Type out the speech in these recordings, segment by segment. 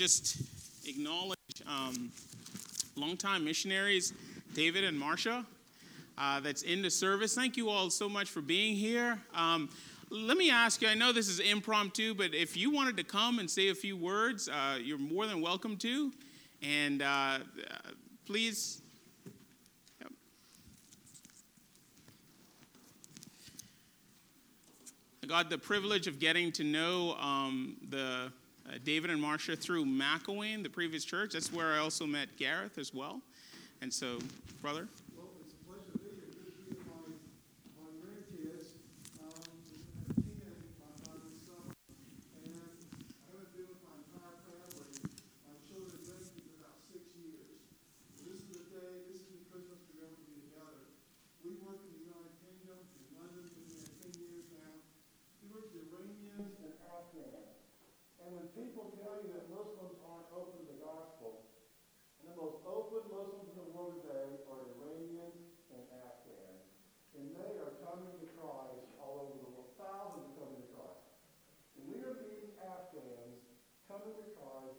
just acknowledge um, longtime missionaries, David and Marcia, uh, that's in the service. Thank you all so much for being here. Um, let me ask you I know this is impromptu, but if you wanted to come and say a few words, uh, you're more than welcome to. And uh, please. I got the privilege of getting to know um, the uh, David and Marcia through McElwain, the previous church. That's where I also met Gareth as well. And so, brother. hundred cards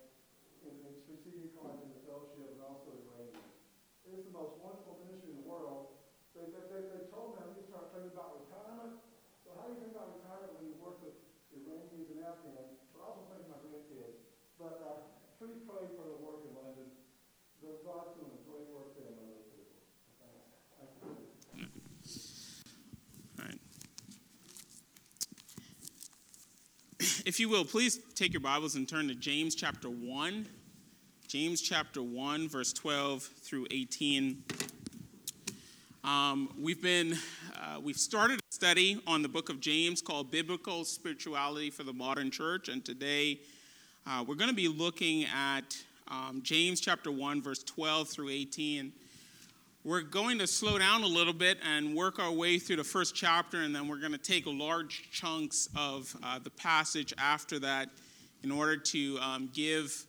in the strategic cards in the fellowship and also in radio. It's the most wonderful ministry in the world. They, they, they, they told me I need to start thinking about retirement. So how do you think about retirement when you work with Iranians and Afghans? But also think my grandkids. But uh, please pray for the work in London. The God's doing if you will, please take your Bibles and turn to James chapter 1. James chapter 1, verse 12 through 18. Um, we've been, uh, we've started a study on the book of James called Biblical Spirituality for the Modern Church, and today uh, we're going to be looking at um, James chapter 1, verse 12 through 18. We're going to slow down a little bit and work our way through the first chapter, and then we're going to take large chunks of uh, the passage after that in order to um, give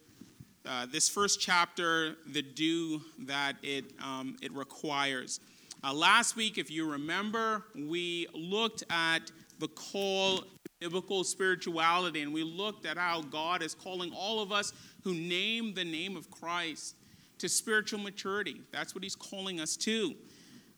uh, this first chapter the due that it, um, it requires. Uh, last week, if you remember, we looked at the call biblical spirituality, and we looked at how God is calling all of us who name the name of Christ to spiritual maturity. That's what he's calling us to.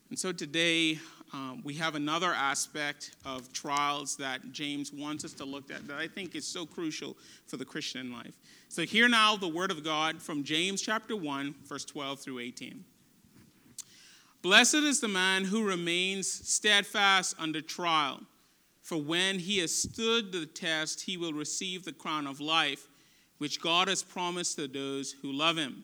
And so today, um, we have another aspect of trials that James wants us to look at that I think is so crucial for the Christian life. So, hear now the word of God from James chapter 1, verse 12 through 18. Blessed is the man who remains steadfast under trial, for when he has stood the test, he will receive the crown of life, which God has promised to those who love him.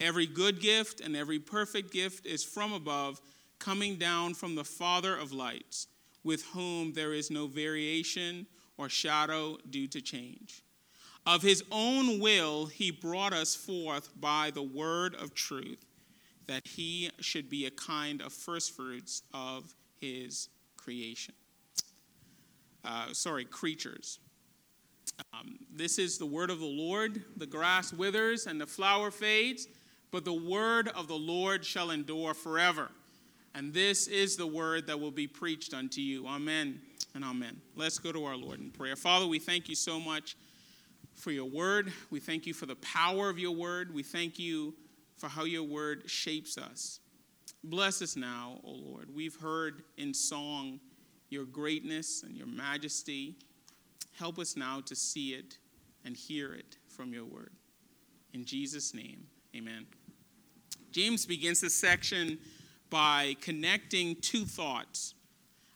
Every good gift and every perfect gift is from above, coming down from the Father of lights, with whom there is no variation or shadow due to change. Of his own will, he brought us forth by the word of truth, that he should be a kind of firstfruits of his creation. Uh, sorry, creatures. Um, this is the word of the Lord. The grass withers and the flower fades but the word of the Lord shall endure forever. And this is the word that will be preached unto you. Amen and amen. Let's go to our Lord in prayer. Father, we thank you so much for your word. We thank you for the power of your word. We thank you for how your word shapes us. Bless us now, O Lord. We've heard in song your greatness and your majesty. Help us now to see it and hear it from your word. In Jesus' name, amen. James begins this section by connecting two thoughts.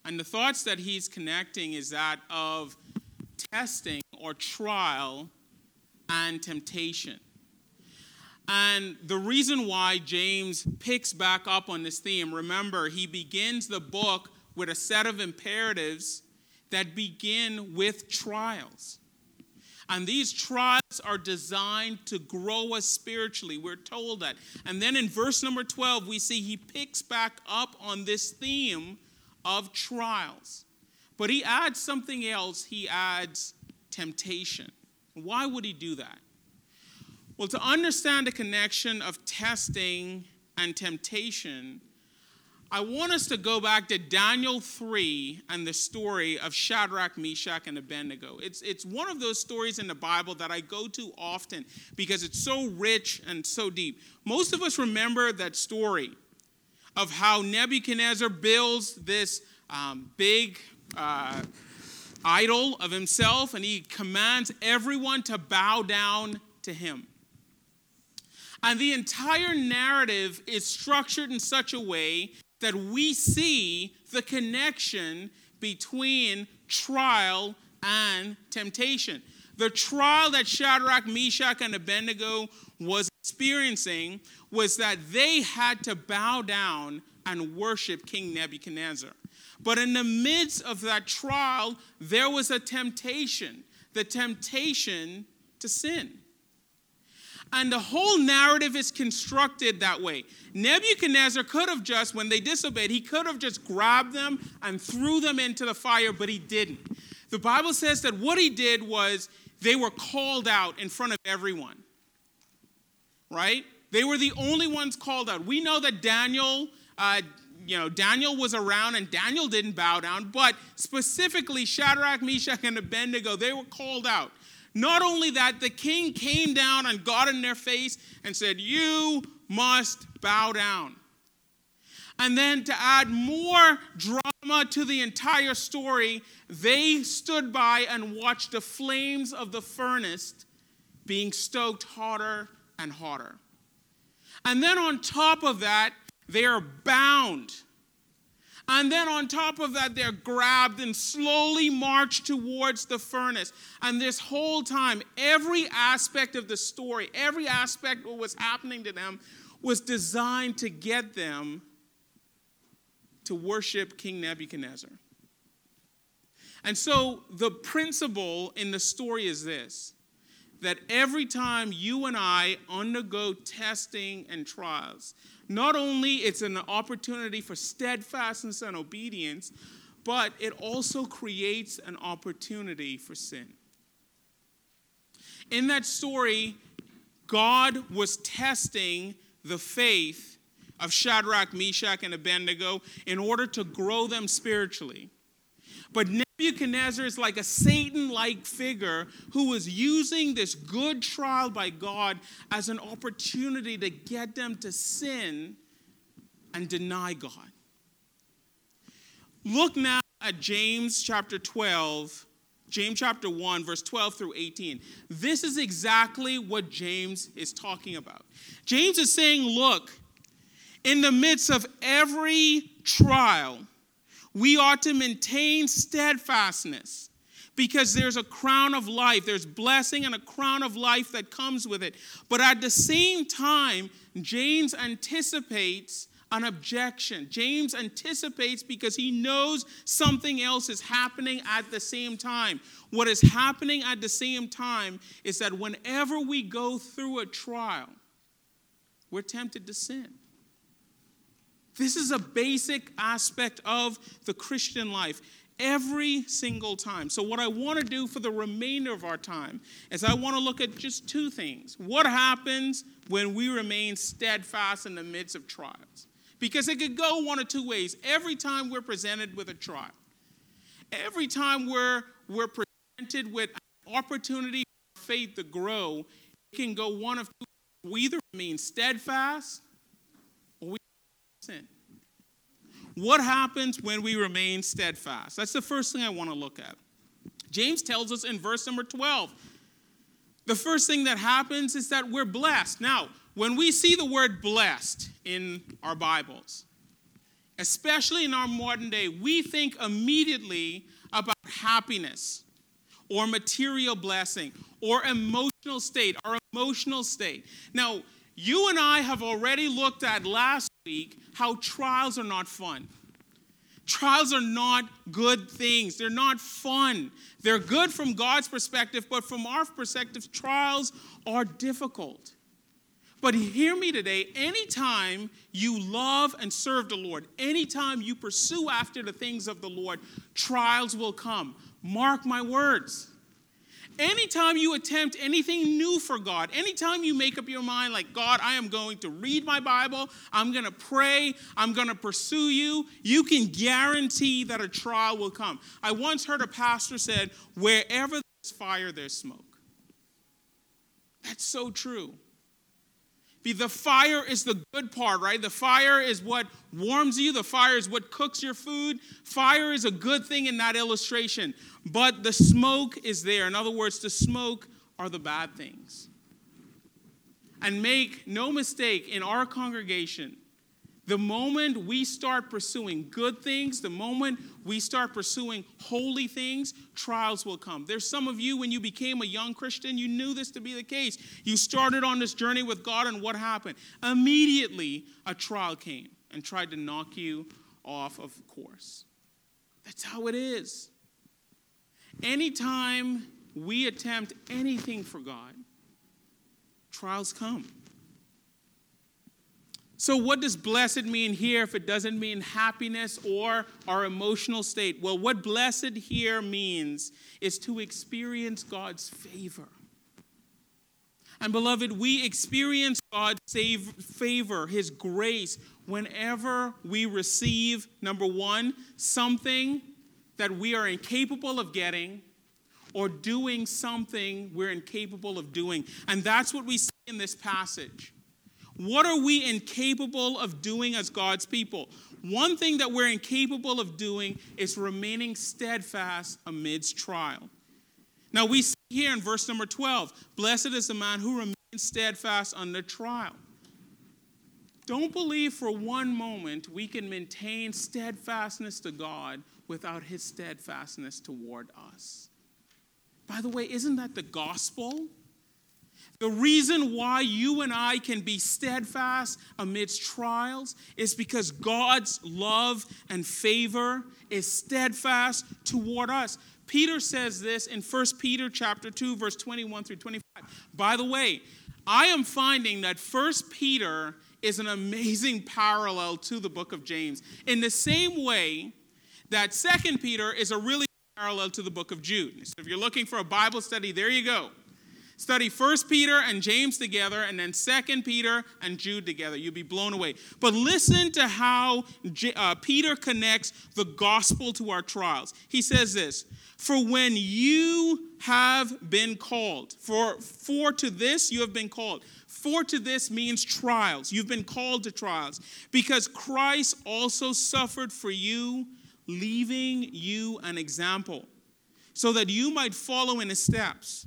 And the thoughts that he's connecting is that of testing or trial and temptation. And the reason why James picks back up on this theme, remember, he begins the book with a set of imperatives that begin with trials. And these trials are designed to grow us spiritually. We're told that. And then in verse number 12, we see he picks back up on this theme of trials. But he adds something else. He adds temptation. Why would he do that? Well, to understand the connection of testing and temptation, I want us to go back to Daniel 3 and the story of Shadrach, Meshach, and Abednego. It's, it's one of those stories in the Bible that I go to often because it's so rich and so deep. Most of us remember that story of how Nebuchadnezzar builds this um, big uh, idol of himself and he commands everyone to bow down to him. And the entire narrative is structured in such a way that we see the connection between trial and temptation. The trial that Shadrach, Meshach, and Abednego was experiencing was that they had to bow down and worship King Nebuchadnezzar. But in the midst of that trial, there was a temptation the temptation to sin. And the whole narrative is constructed that way. Nebuchadnezzar could have just, when they disobeyed, he could have just grabbed them and threw them into the fire, but he didn't. The Bible says that what he did was they were called out in front of everyone. Right? They were the only ones called out. We know that Daniel uh, you know, Daniel was around and Daniel didn't bow down, but specifically Shadrach, Meshach, and Abednego, they were called out. Not only that, the king came down and got in their face and said, You must bow down. And then to add more drama to the entire story, they stood by and watched the flames of the furnace being stoked hotter and hotter. And then on top of that, they are bound. And then on top of that, they're grabbed and slowly marched towards the furnace. And this whole time, every aspect of the story, every aspect of what was happening to them was designed to get them to worship King Nebuchadnezzar. And so the principle in the story is this that every time you and I undergo testing and trials, not only it's an opportunity for steadfastness and obedience, but it also creates an opportunity for sin. In that story, God was testing the faith of Shadrach, Meshach, and Abednego in order to grow them spiritually. But Nebuchadnezzar is like a Satan like figure who was using this good trial by God as an opportunity to get them to sin and deny God. Look now at James chapter 12, James chapter 1, verse 12 through 18. This is exactly what James is talking about. James is saying, Look, in the midst of every trial, we ought to maintain steadfastness because there's a crown of life. There's blessing and a crown of life that comes with it. But at the same time, James anticipates an objection. James anticipates because he knows something else is happening at the same time. What is happening at the same time is that whenever we go through a trial, we're tempted to sin. This is a basic aspect of the Christian life every single time. So, what I want to do for the remainder of our time is I want to look at just two things. What happens when we remain steadfast in the midst of trials? Because it could go one of two ways. Every time we're presented with a trial, every time we're, we're presented with an opportunity for faith to grow, it can go one of two. ways. We either remain steadfast sin. What happens when we remain steadfast? That's the first thing I want to look at. James tells us in verse number 12 the first thing that happens is that we're blessed. Now, when we see the word blessed in our Bibles, especially in our modern day, we think immediately about happiness or material blessing or emotional state, our emotional state. Now, you and I have already looked at last week how trials are not fun. Trials are not good things. They're not fun. They're good from God's perspective, but from our perspective, trials are difficult. But hear me today anytime you love and serve the Lord, anytime you pursue after the things of the Lord, trials will come. Mark my words. Anytime you attempt anything new for God, anytime you make up your mind, like, God, I am going to read my Bible, I'm going to pray, I'm going to pursue you, you can guarantee that a trial will come. I once heard a pastor said, wherever there's fire, there's smoke. That's so true. The fire is the good part, right? The fire is what warms you, the fire is what cooks your food. Fire is a good thing in that illustration, but the smoke is there. In other words, the smoke are the bad things. And make no mistake, in our congregation, the moment we start pursuing good things, the moment we start pursuing holy things, trials will come. There's some of you, when you became a young Christian, you knew this to be the case. You started on this journey with God, and what happened? Immediately, a trial came and tried to knock you off of course. That's how it is. Anytime we attempt anything for God, trials come. So, what does blessed mean here if it doesn't mean happiness or our emotional state? Well, what blessed here means is to experience God's favor. And, beloved, we experience God's favor, His grace, whenever we receive, number one, something that we are incapable of getting or doing something we're incapable of doing. And that's what we see in this passage. What are we incapable of doing as God's people? One thing that we're incapable of doing is remaining steadfast amidst trial. Now, we see here in verse number 12 Blessed is the man who remains steadfast under trial. Don't believe for one moment we can maintain steadfastness to God without his steadfastness toward us. By the way, isn't that the gospel? The reason why you and I can be steadfast amidst trials is because God's love and favor is steadfast toward us. Peter says this in 1 Peter chapter 2 verse 21 through 25. By the way, I am finding that 1 Peter is an amazing parallel to the book of James in the same way that 2 Peter is a really parallel to the book of Jude. So if you're looking for a Bible study, there you go. Study First Peter and James together, and then Second Peter and Jude together. You'll be blown away. But listen to how J- uh, Peter connects the gospel to our trials. He says this For when you have been called, for, for to this you have been called. For to this means trials. You've been called to trials. Because Christ also suffered for you, leaving you an example, so that you might follow in his steps.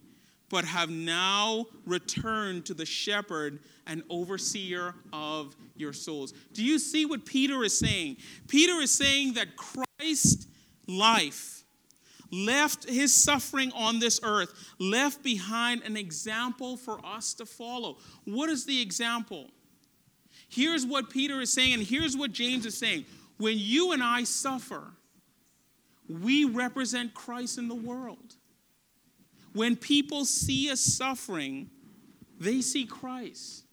but have now returned to the shepherd and overseer of your souls. Do you see what Peter is saying? Peter is saying that Christ's life left his suffering on this earth, left behind an example for us to follow. What is the example? Here's what Peter is saying, and here's what James is saying. When you and I suffer, we represent Christ in the world. When people see us suffering, they see Christ.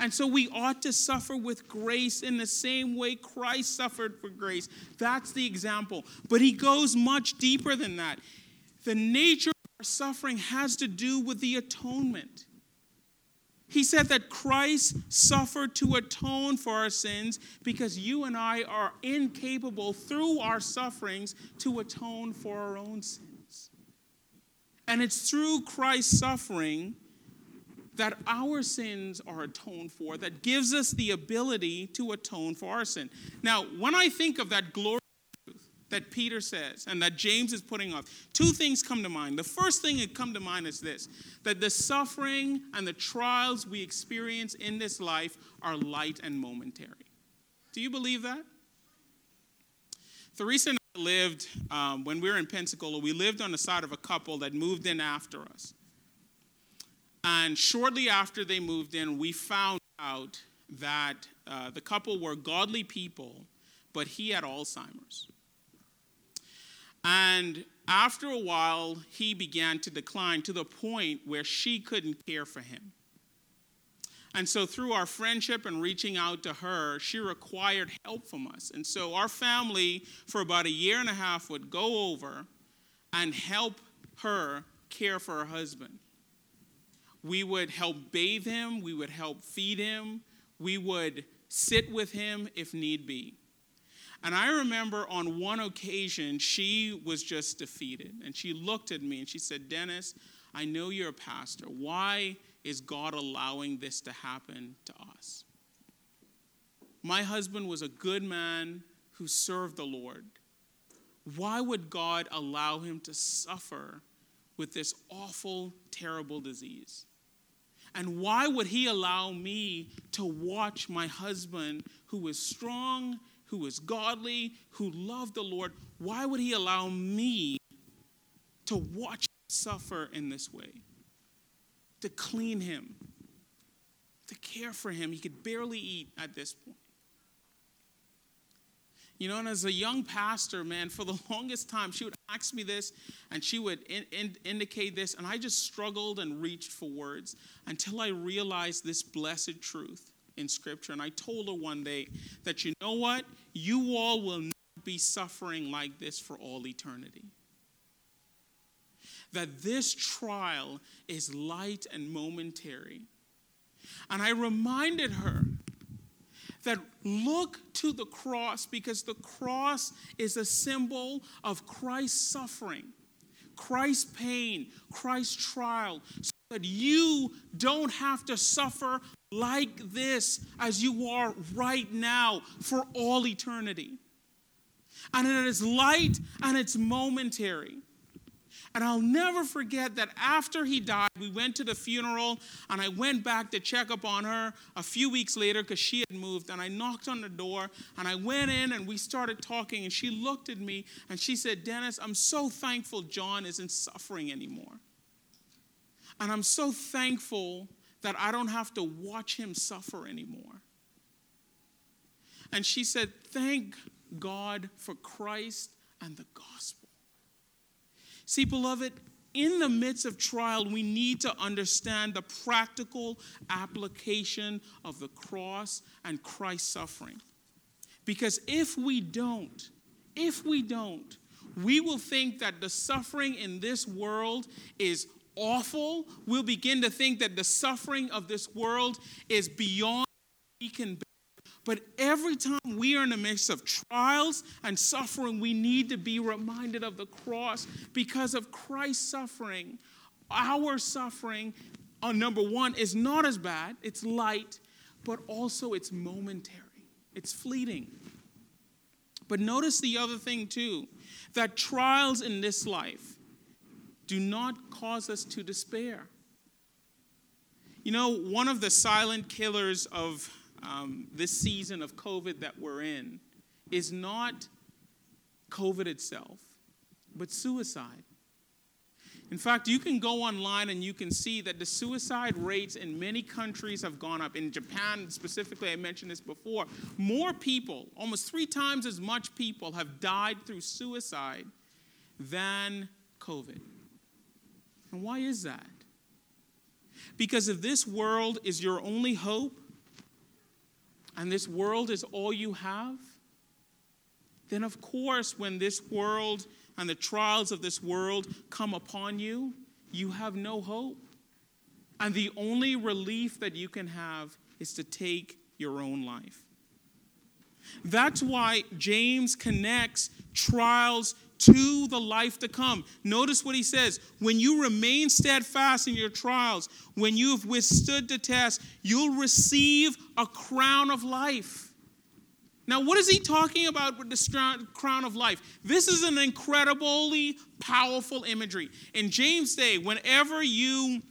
And so we ought to suffer with grace in the same way Christ suffered for grace. That's the example. But he goes much deeper than that. The nature of our suffering has to do with the atonement. He said that Christ suffered to atone for our sins because you and I are incapable through our sufferings to atone for our own sins. And it's through Christ's suffering that our sins are atoned for, that gives us the ability to atone for our sin. Now, when I think of that truth, that Peter says and that James is putting off, two things come to mind. The first thing that come to mind is this that the suffering and the trials we experience in this life are light and momentary. Do you believe that? Theresa and I lived, um, when we were in Pensacola, we lived on the side of a couple that moved in after us. And shortly after they moved in, we found out that uh, the couple were godly people, but he had Alzheimer's. And after a while, he began to decline to the point where she couldn't care for him. And so, through our friendship and reaching out to her, she required help from us. And so, our family, for about a year and a half, would go over and help her care for her husband. We would help bathe him, we would help feed him, we would sit with him if need be. And I remember on one occasion, she was just defeated. And she looked at me and she said, Dennis, I know you're a pastor. Why is God allowing this to happen to us? My husband was a good man who served the Lord. Why would God allow him to suffer with this awful, terrible disease? And why would he allow me to watch my husband, who was strong, who was godly, who loved the Lord, why would he allow me to watch him suffer in this way? To clean him, to care for him. He could barely eat at this point. You know, and as a young pastor, man, for the longest time, she would ask me this and she would in, in, indicate this, and I just struggled and reached for words until I realized this blessed truth in Scripture. And I told her one day that, you know what? You all will not be suffering like this for all eternity. That this trial is light and momentary. And I reminded her that look to the cross because the cross is a symbol of Christ's suffering, Christ's pain, Christ's trial, so that you don't have to suffer like this as you are right now for all eternity. And it is light and it's momentary. And I'll never forget that after he died, we went to the funeral, and I went back to check up on her a few weeks later because she had moved. And I knocked on the door, and I went in, and we started talking. And she looked at me, and she said, Dennis, I'm so thankful John isn't suffering anymore. And I'm so thankful that I don't have to watch him suffer anymore. And she said, Thank God for Christ and the gospel. See, beloved, in the midst of trial, we need to understand the practical application of the cross and Christ's suffering. Because if we don't, if we don't, we will think that the suffering in this world is awful. We'll begin to think that the suffering of this world is beyond we can but every time we are in the midst of trials and suffering, we need to be reminded of the cross because of Christ's suffering. Our suffering, on number one, is not as bad, it's light, but also it's momentary, it's fleeting. But notice the other thing too that trials in this life do not cause us to despair. You know, one of the silent killers of um, this season of COVID that we're in is not COVID itself, but suicide. In fact, you can go online and you can see that the suicide rates in many countries have gone up. In Japan, specifically, I mentioned this before, more people, almost three times as much people, have died through suicide than COVID. And why is that? Because if this world is your only hope, and this world is all you have, then of course, when this world and the trials of this world come upon you, you have no hope. And the only relief that you can have is to take your own life. That's why James connects trials to the life to come. Notice what he says when you remain steadfast in your trials, when you have withstood the test, you'll receive a crown of life. Now, what is he talking about with the crown of life? This is an incredibly powerful imagery. In James' day, whenever you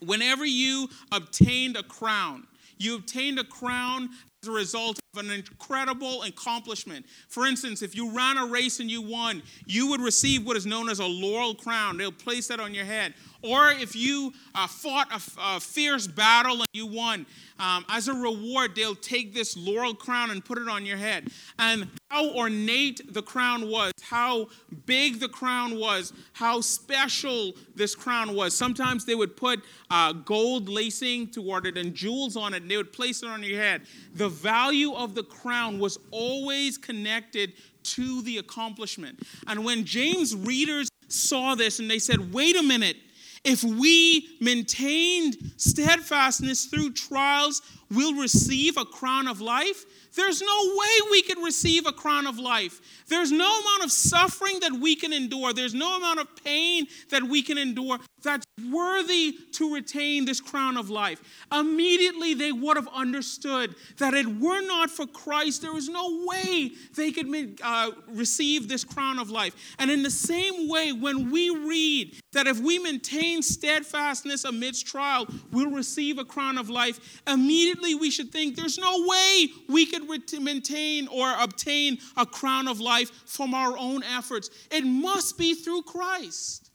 whenever you obtained a crown, you obtained a crown as a result of an incredible accomplishment. For instance, if you ran a race and you won, you would receive what is known as a laurel crown. They'll place that on your head. Or if you uh, fought a, a, fierce battle and you won, um, as a reward, they'll take this laurel crown and put it on your head. And how ornate the crown was, how big the crown was, how special this crown was. Sometimes they would put uh, gold lacing toward it and jewels on it, and they would place it on your head. The value of the crown was always connected to the accomplishment. And when James' readers saw this and they said, wait a minute, if we maintained steadfastness through trials, we'll receive a crown of life. There's no way we could receive a crown of life. There's no amount of suffering that we can endure. There's no amount of pain that we can endure that's worthy to retain this crown of life. Immediately, they would have understood that it were not for Christ, there was no way they could uh, receive this crown of life. And in the same way, when we read that if we maintain steadfastness amidst trial, we'll receive a crown of life, immediately we should think there's no way we could maintain or obtain a crown of life from our own efforts. It must be through Christ.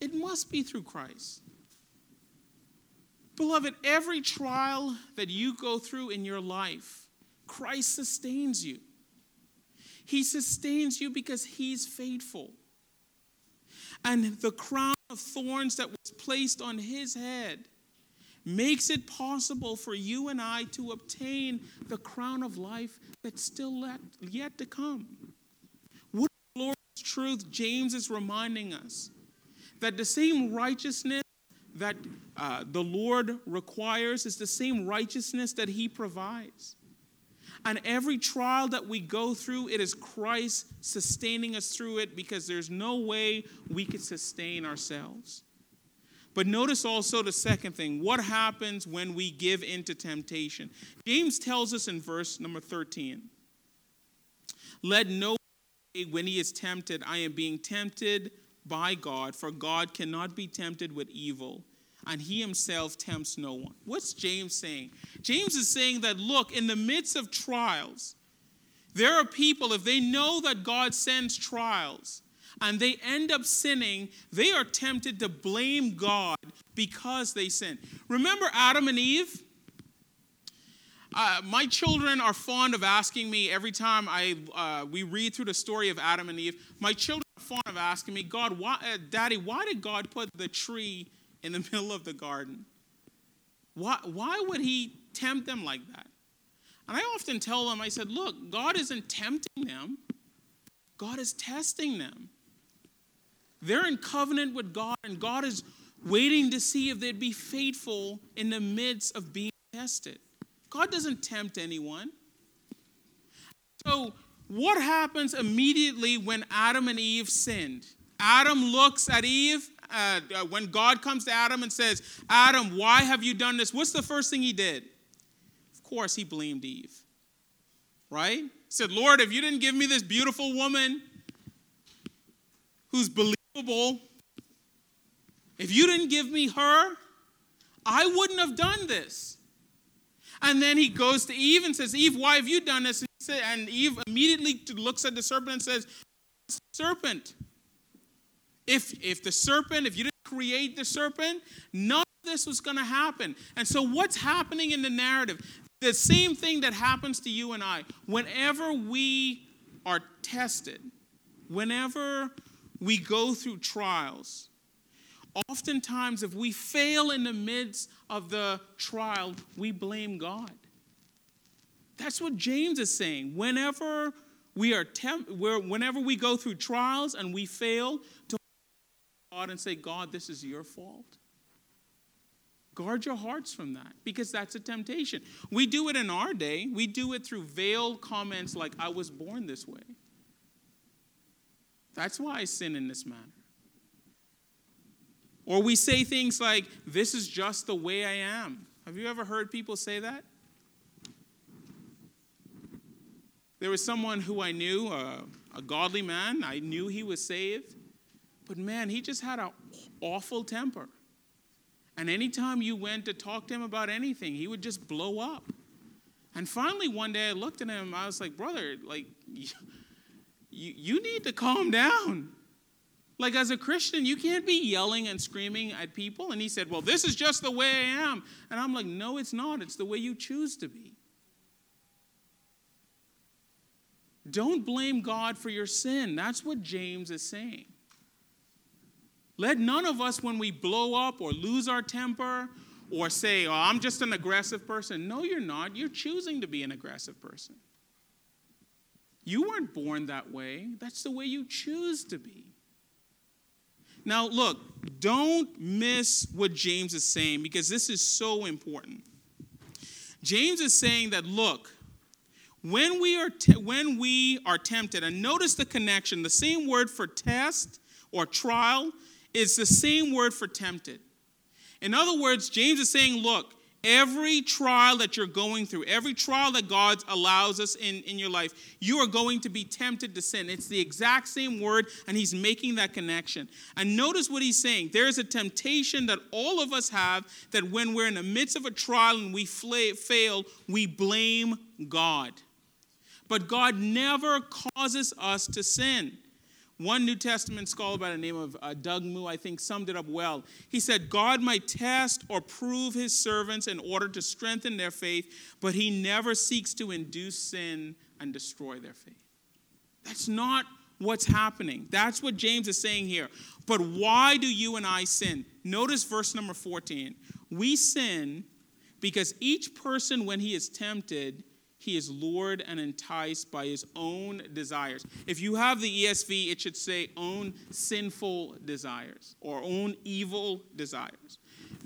It must be through Christ. Beloved, every trial that you go through in your life, Christ sustains you. He sustains you because He's faithful. And the crown of thorns that was placed on His head makes it possible for you and I to obtain the crown of life that's still yet to come. What glorious truth James is reminding us that the same righteousness that uh, the Lord requires is the same righteousness that He provides. And every trial that we go through, it is Christ sustaining us through it because there's no way we could sustain ourselves. But notice also the second thing what happens when we give into temptation? James tells us in verse number 13 Let no one say when he is tempted, I am being tempted by God, for God cannot be tempted with evil, and he himself tempts no one. What's James saying? James is saying that, look, in the midst of trials, there are people, if they know that God sends trials and they end up sinning, they are tempted to blame God because they sin. Remember Adam and Eve? Uh, my children are fond of asking me every time I uh, we read through the story of Adam and Eve. My children are fond of asking me, God, why, uh, Daddy, why did God put the tree in the middle of the garden? Why, why would He tempt them like that? And I often tell them, I said, look, God isn't tempting them. God is testing them. They're in covenant with God, and God is waiting to see if they'd be faithful in the midst of being tested. God doesn't tempt anyone. So, what happens immediately when Adam and Eve sinned? Adam looks at Eve uh, uh, when God comes to Adam and says, Adam, why have you done this? What's the first thing he did? Of course, he blamed Eve. Right? He said, Lord, if you didn't give me this beautiful woman who's believable, if you didn't give me her, I wouldn't have done this. And then he goes to Eve and says, Eve, why have you done this? And Eve immediately looks at the serpent and says, Serpent. If, if the serpent, if you didn't create the serpent, none of this was going to happen. And so, what's happening in the narrative? The same thing that happens to you and I. Whenever we are tested, whenever we go through trials, Oftentimes, if we fail in the midst of the trial, we blame God. That's what James is saying. Whenever we are temp- whenever we go through trials and we fail, to God and say, God, this is your fault. Guard your hearts from that because that's a temptation. We do it in our day. We do it through veiled comments like, I was born this way. That's why I sin in this manner. Or we say things like, This is just the way I am. Have you ever heard people say that? There was someone who I knew, a godly man. I knew he was saved. But man, he just had an awful temper. And anytime you went to talk to him about anything, he would just blow up. And finally, one day I looked at him, I was like, brother, like, you, you need to calm down. Like, as a Christian, you can't be yelling and screaming at people. And he said, Well, this is just the way I am. And I'm like, No, it's not. It's the way you choose to be. Don't blame God for your sin. That's what James is saying. Let none of us, when we blow up or lose our temper or say, oh, I'm just an aggressive person. No, you're not. You're choosing to be an aggressive person. You weren't born that way. That's the way you choose to be. Now, look, don't miss what James is saying because this is so important. James is saying that, look, when we are, te- when we are tempted, and notice the connection, the same word for test or trial is the same word for tempted. In other words, James is saying, look, every trial that you're going through, every trial that God allows us in, in your life, you are going to be tempted to sin. It's the exact same word, and he's making that connection. And notice what he's saying. There's a temptation that all of us have that when we're in the midst of a trial and we fail, we blame God. But God never causes us to sin. One New Testament scholar by the name of uh, Doug Moo, I think, summed it up well. He said, God might test or prove his servants in order to strengthen their faith, but he never seeks to induce sin and destroy their faith. That's not what's happening. That's what James is saying here. But why do you and I sin? Notice verse number 14. We sin because each person, when he is tempted, he is lured and enticed by his own desires. If you have the ESV, it should say own sinful desires or own evil desires.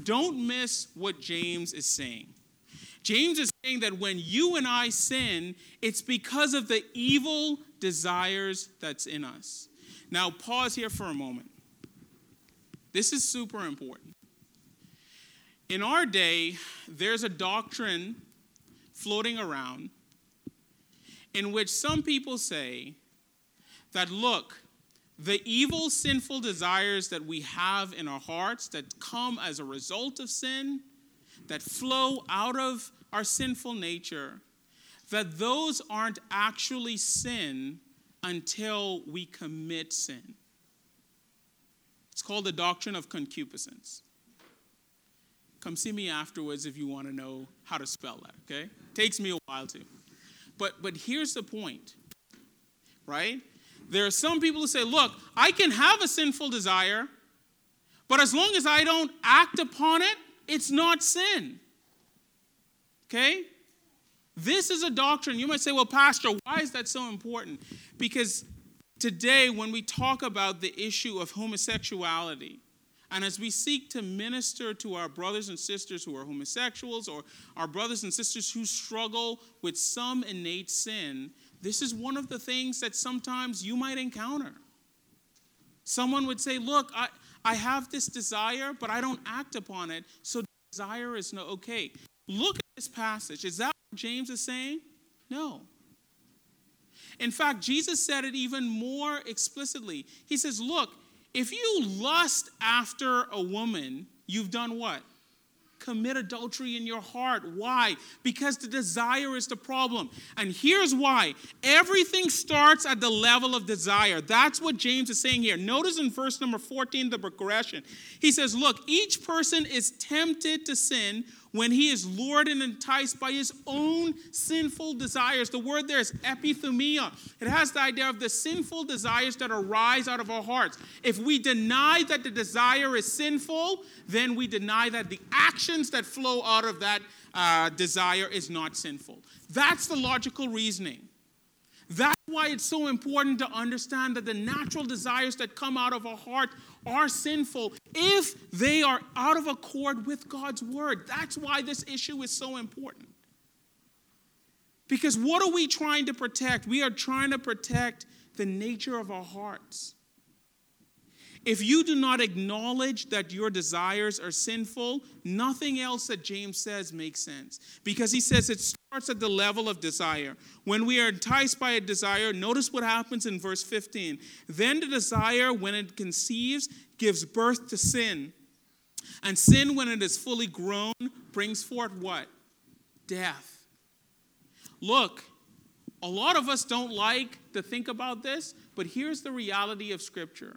Don't miss what James is saying. James is saying that when you and I sin, it's because of the evil desires that's in us. Now, pause here for a moment. This is super important. In our day, there's a doctrine floating around in which some people say that, look, the evil, sinful desires that we have in our hearts that come as a result of sin, that flow out of our sinful nature, that those aren't actually sin until we commit sin. It's called the doctrine of concupiscence. Come see me afterwards if you want to know how to spell that, okay? Takes me a while to. But but here's the point. Right? There are some people who say, "Look, I can have a sinful desire, but as long as I don't act upon it, it's not sin." Okay? This is a doctrine. You might say, "Well, pastor, why is that so important?" Because today when we talk about the issue of homosexuality, and as we seek to minister to our brothers and sisters who are homosexuals or our brothers and sisters who struggle with some innate sin, this is one of the things that sometimes you might encounter. Someone would say, Look, I, I have this desire, but I don't act upon it, so desire is no okay. Look at this passage. Is that what James is saying? No. In fact, Jesus said it even more explicitly. He says, Look, if you lust after a woman, you've done what? Commit adultery in your heart. Why? Because the desire is the problem. And here's why everything starts at the level of desire. That's what James is saying here. Notice in verse number 14, the progression. He says, Look, each person is tempted to sin when he is lured and enticed by his own sinful desires. The word there is epithumia. It has the idea of the sinful desires that arise out of our hearts. If we deny that the desire is sinful, then we deny that the actions that flow out of that uh, desire is not sinful. That's the logical reasoning. That's why it's so important to understand that the natural desires that come out of our heart are sinful if they are out of accord with God's word. That's why this issue is so important. Because what are we trying to protect? We are trying to protect the nature of our hearts. If you do not acknowledge that your desires are sinful, nothing else that James says makes sense. Because he says it starts at the level of desire. When we are enticed by a desire, notice what happens in verse 15. Then the desire, when it conceives, gives birth to sin. And sin, when it is fully grown, brings forth what? Death. Look, a lot of us don't like to think about this, but here's the reality of Scripture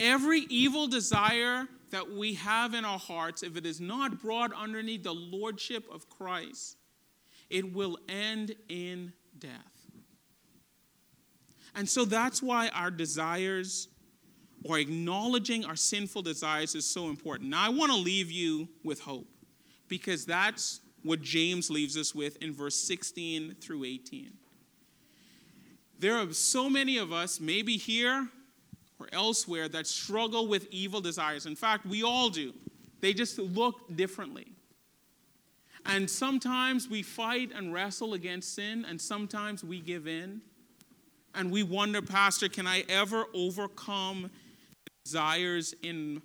Every evil desire that we have in our hearts, if it is not brought underneath the lordship of Christ, it will end in death. And so that's why our desires or acknowledging our sinful desires is so important. Now, I want to leave you with hope because that's what James leaves us with in verse 16 through 18. There are so many of us, maybe here or elsewhere that struggle with evil desires. In fact, we all do. They just look differently. And sometimes we fight and wrestle against sin, and sometimes we give in. And we wonder, Pastor, can I ever overcome desires in,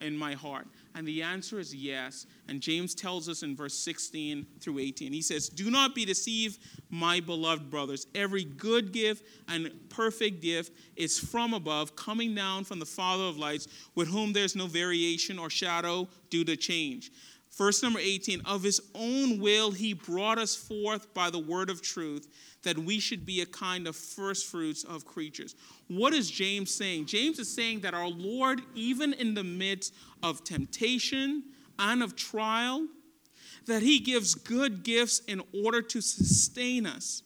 in my heart? And the answer is yes. And James tells us in verse 16 through 18. He says, Do not be deceived, my beloved brothers. Every good gift and perfect gift is from above, coming down from the Father of lights, with whom there's no variation or shadow due to change. Verse number 18 Of his own will he brought us forth by the word of truth, that we should be a kind of first fruits of creatures. What is James saying? James is saying that our Lord, even in the midst of temptation and of trial, that he gives good gifts in order to sustain us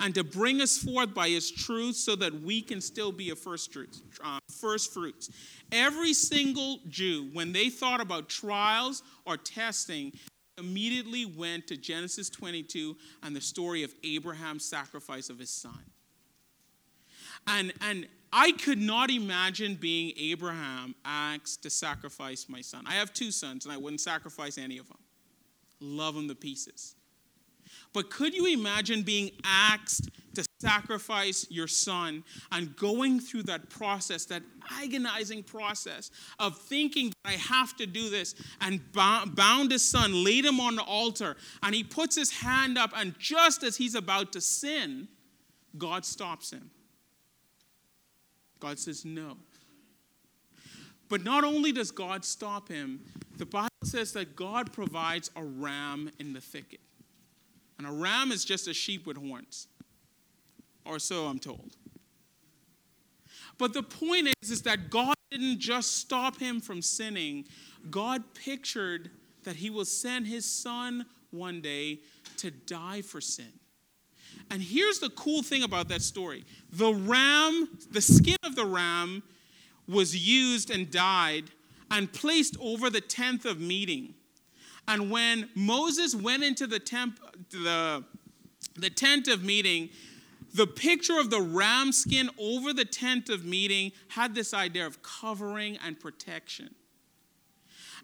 and to bring us forth by his truth so that we can still be a first fruits. Uh, first fruits. Every single Jew, when they thought about trials or testing, immediately went to Genesis 22 and the story of Abraham's sacrifice of his son. And, and I could not imagine being Abraham asked to sacrifice my son. I have two sons, and I wouldn't sacrifice any of them. Love them to pieces. But could you imagine being asked to sacrifice your son and going through that process, that agonizing process of thinking I have to do this, and bound his son, laid him on the altar, and he puts his hand up, and just as he's about to sin, God stops him. God says, No. But not only does God stop him, the Bible says that God provides a ram in the thicket. And a ram is just a sheep with horns, or so I'm told. But the point is, is that God didn't just stop him from sinning. God pictured that he will send his son one day to die for sin. And here's the cool thing about that story the ram, the skin of the ram, was used and died and placed over the tent of meeting. And when Moses went into the, temp, the, the tent of meeting, the picture of the ram skin over the tent of meeting had this idea of covering and protection.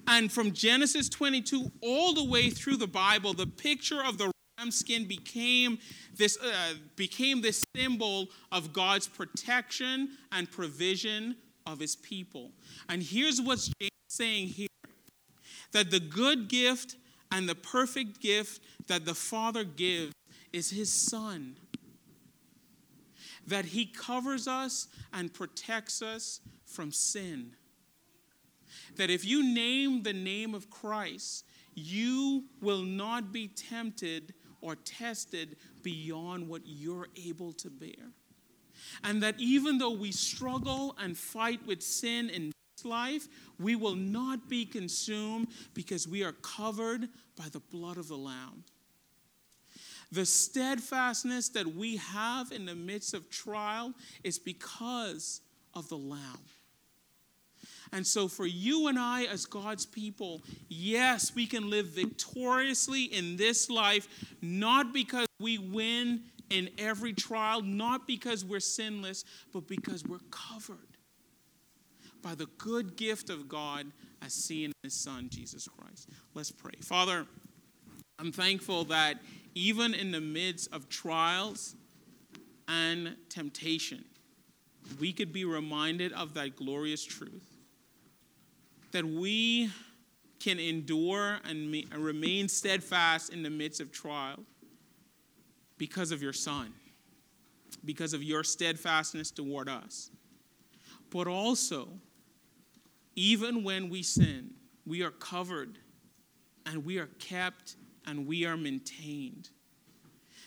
And from Genesis 22 all the way through the Bible, the picture of the ram skin became this, uh, became this symbol of God's protection and provision of his people. And here's what's James saying here that the good gift and the perfect gift that the Father gives is his Son. That he covers us and protects us from sin. That if you name the name of Christ, you will not be tempted or tested beyond what you're able to bear. And that even though we struggle and fight with sin in life, we will not be consumed because we are covered by the blood of the Lamb. The steadfastness that we have in the midst of trial is because of the Lamb. And so, for you and I, as God's people, yes, we can live victoriously in this life, not because we win in every trial, not because we're sinless, but because we're covered by the good gift of God as seen in His Son, Jesus Christ. Let's pray. Father, I'm thankful that even in the midst of trials and temptation, we could be reminded of that glorious truth that we can endure and remain steadfast in the midst of trial because of your Son, because of your steadfastness toward us. But also, even when we sin, we are covered and we are kept and we are maintained.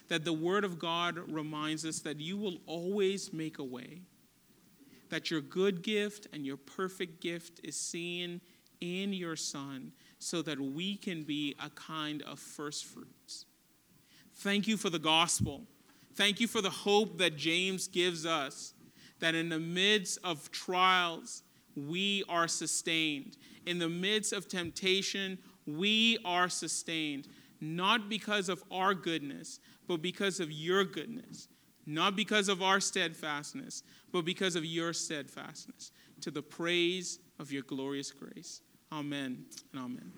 That the Word of God reminds us that you will always make a way, that your good gift and your perfect gift is seen in your Son, so that we can be a kind of first fruits. Thank you for the gospel. Thank you for the hope that James gives us that in the midst of trials, we are sustained. In the midst of temptation, we are sustained, not because of our goodness, but because of your goodness, not because of our steadfastness, but because of your steadfastness, to the praise of your glorious grace. Amen and amen.